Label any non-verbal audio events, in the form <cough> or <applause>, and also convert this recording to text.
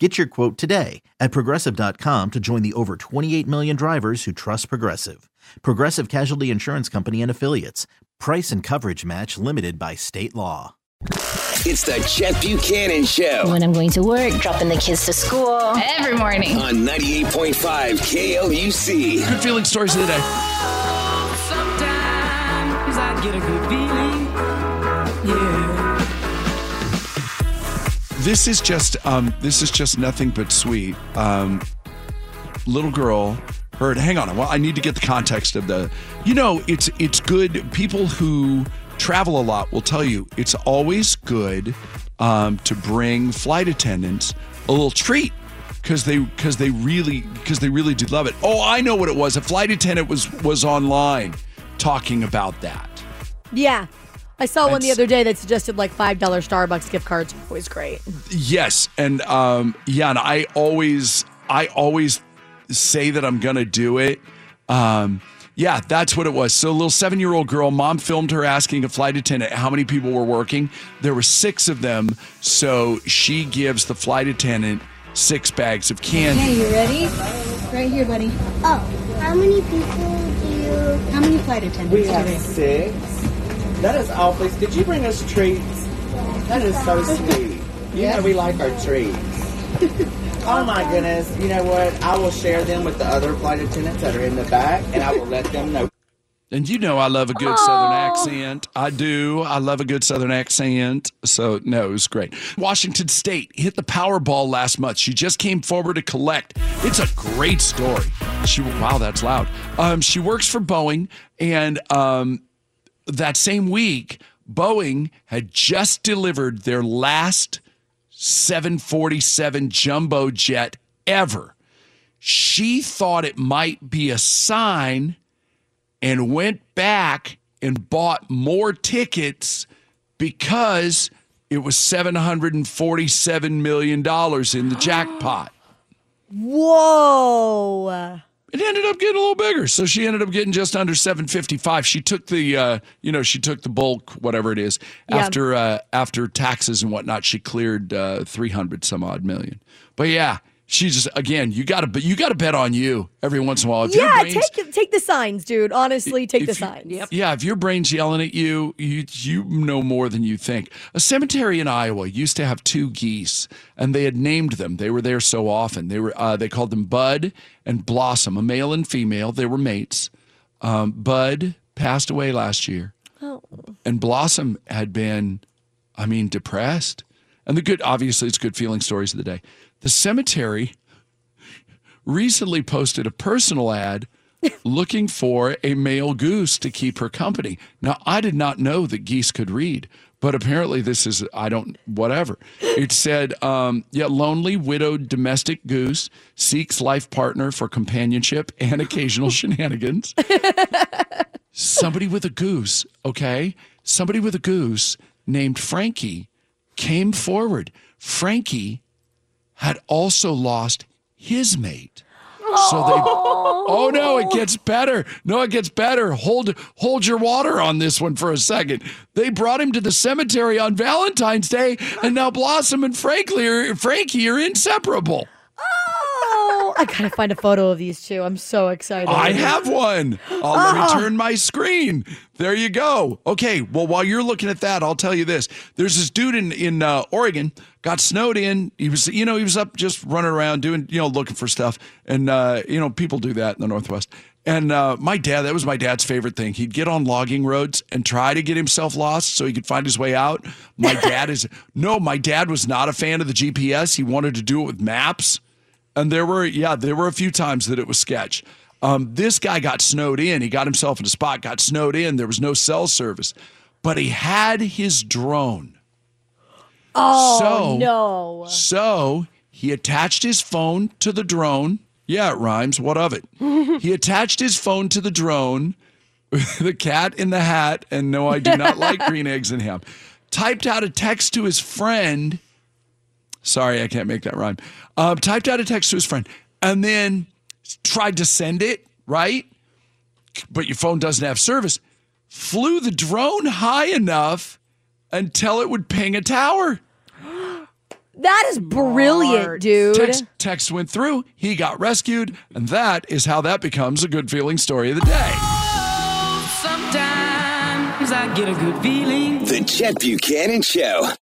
Get your quote today at progressive.com to join the over 28 million drivers who trust Progressive. Progressive Casualty Insurance Company and Affiliates. Price and coverage match limited by state law. It's the Chet Buchanan Show When I'm going to work, dropping the kids to school. Every morning. on 98.5 KLUC. Good feeling stories of the day. Sometimes I get a good feeling. Yeah. This is just um, this is just nothing but sweet. Um, little girl heard. Hang on. Well, I need to get the context of the. You know, it's it's good. People who travel a lot will tell you it's always good um, to bring flight attendants a little treat because they because they really because they really do love it. Oh, I know what it was. A flight attendant was was online talking about that. Yeah. I saw one the other day that suggested like $5 Starbucks gift cards. Always great. Yes, and um, yeah, and I always, I always say that I'm gonna do it. Um, yeah, that's what it was. So, a little seven-year-old girl, mom filmed her asking a flight attendant how many people were working. There were six of them, so she gives the flight attendant six bags of candy. Hey, you ready? Right here, buddy. Oh, how many people do you? How many flight attendants We do have six. That is awfully. Did you bring us treats? That is so sweet. You know we like our treats. <laughs> oh my goodness! You know what? I will share them with the other flight attendants that are in the back, and I will let them know. And you know I love a good Southern accent. I do. I love a good Southern accent. So no, it was great. Washington State hit the Powerball last month. She just came forward to collect. It's a great story. She wow, that's loud. Um, she works for Boeing, and um, that same week, Boeing had just delivered their last 747 jumbo jet ever. She thought it might be a sign and went back and bought more tickets because it was $747 million in the jackpot. <gasps> Whoa. It ended up getting a little bigger. So she ended up getting just under 755. She took the uh, you know, she took the bulk, whatever it is, Yeah. after uh, after taxes and whatnot, she cleared uh, 300 some odd million. But yeah, she just again, you gotta but you gotta bet on you every once in a while. If Yeah, brain's- take take the signs, dude. Honestly, take the you- signs. Yep. Yeah, if your brain's yelling at you, you you know more than you think. A cemetery in Iowa used to have two geese, and they had named them. They were there so often. They were uh, they called them Bud and Blossom, a male and female. They were mates. Um, Bud passed away last year, Oh. and Blossom had been, I mean, depressed. And the good, obviously, it's good feeling stories of the day. The cemetery recently posted a personal ad <laughs> looking for a male goose to keep her company. Now, I did not know that geese could read, but apparently this is, I don't, whatever. It said, um, yeah, lonely, widowed domestic goose seeks life partner for companionship and occasional <laughs> shenanigans. <laughs> Somebody with a goose, okay? Somebody with a goose named Frankie came forward. Frankie had also lost his mate. So they Oh no, it gets better. No, it gets better. Hold hold your water on this one for a second. They brought him to the cemetery on Valentine's Day, and now Blossom and Frankie are, Frankie are inseparable. Oh, I gotta find a photo of these two. I'm so excited. I have one. I'll let me turn my screen. There you go. Okay. Well, while you're looking at that, I'll tell you this. There's this dude in in uh, Oregon got snowed in. He was, you know, he was up just running around doing, you know, looking for stuff, and uh, you know, people do that in the Northwest. And uh, my dad, that was my dad's favorite thing. He'd get on logging roads and try to get himself lost so he could find his way out. My <laughs> dad is no, my dad was not a fan of the GPS. He wanted to do it with maps. And there were, yeah, there were a few times that it was sketch. Um, this guy got snowed in. He got himself in a spot, got snowed in. There was no cell service, but he had his drone. Oh So- no. So he attached his phone to the drone. Yeah, it rhymes. What of it? <laughs> he attached his phone to the drone <laughs> the cat in the hat, and no, I do not like <laughs> green eggs and ham. Typed out a text to his friend. Sorry, I can't make that rhyme. Uh, typed out a text to his friend and then tried to send it, right? But your phone doesn't have service. Flew the drone high enough until it would ping a tower. <gasps> That is brilliant, dude. Text, text went through. He got rescued. And that is how that becomes a good feeling story of the day. Sometimes I get a good feeling. The Chet Buchanan Show.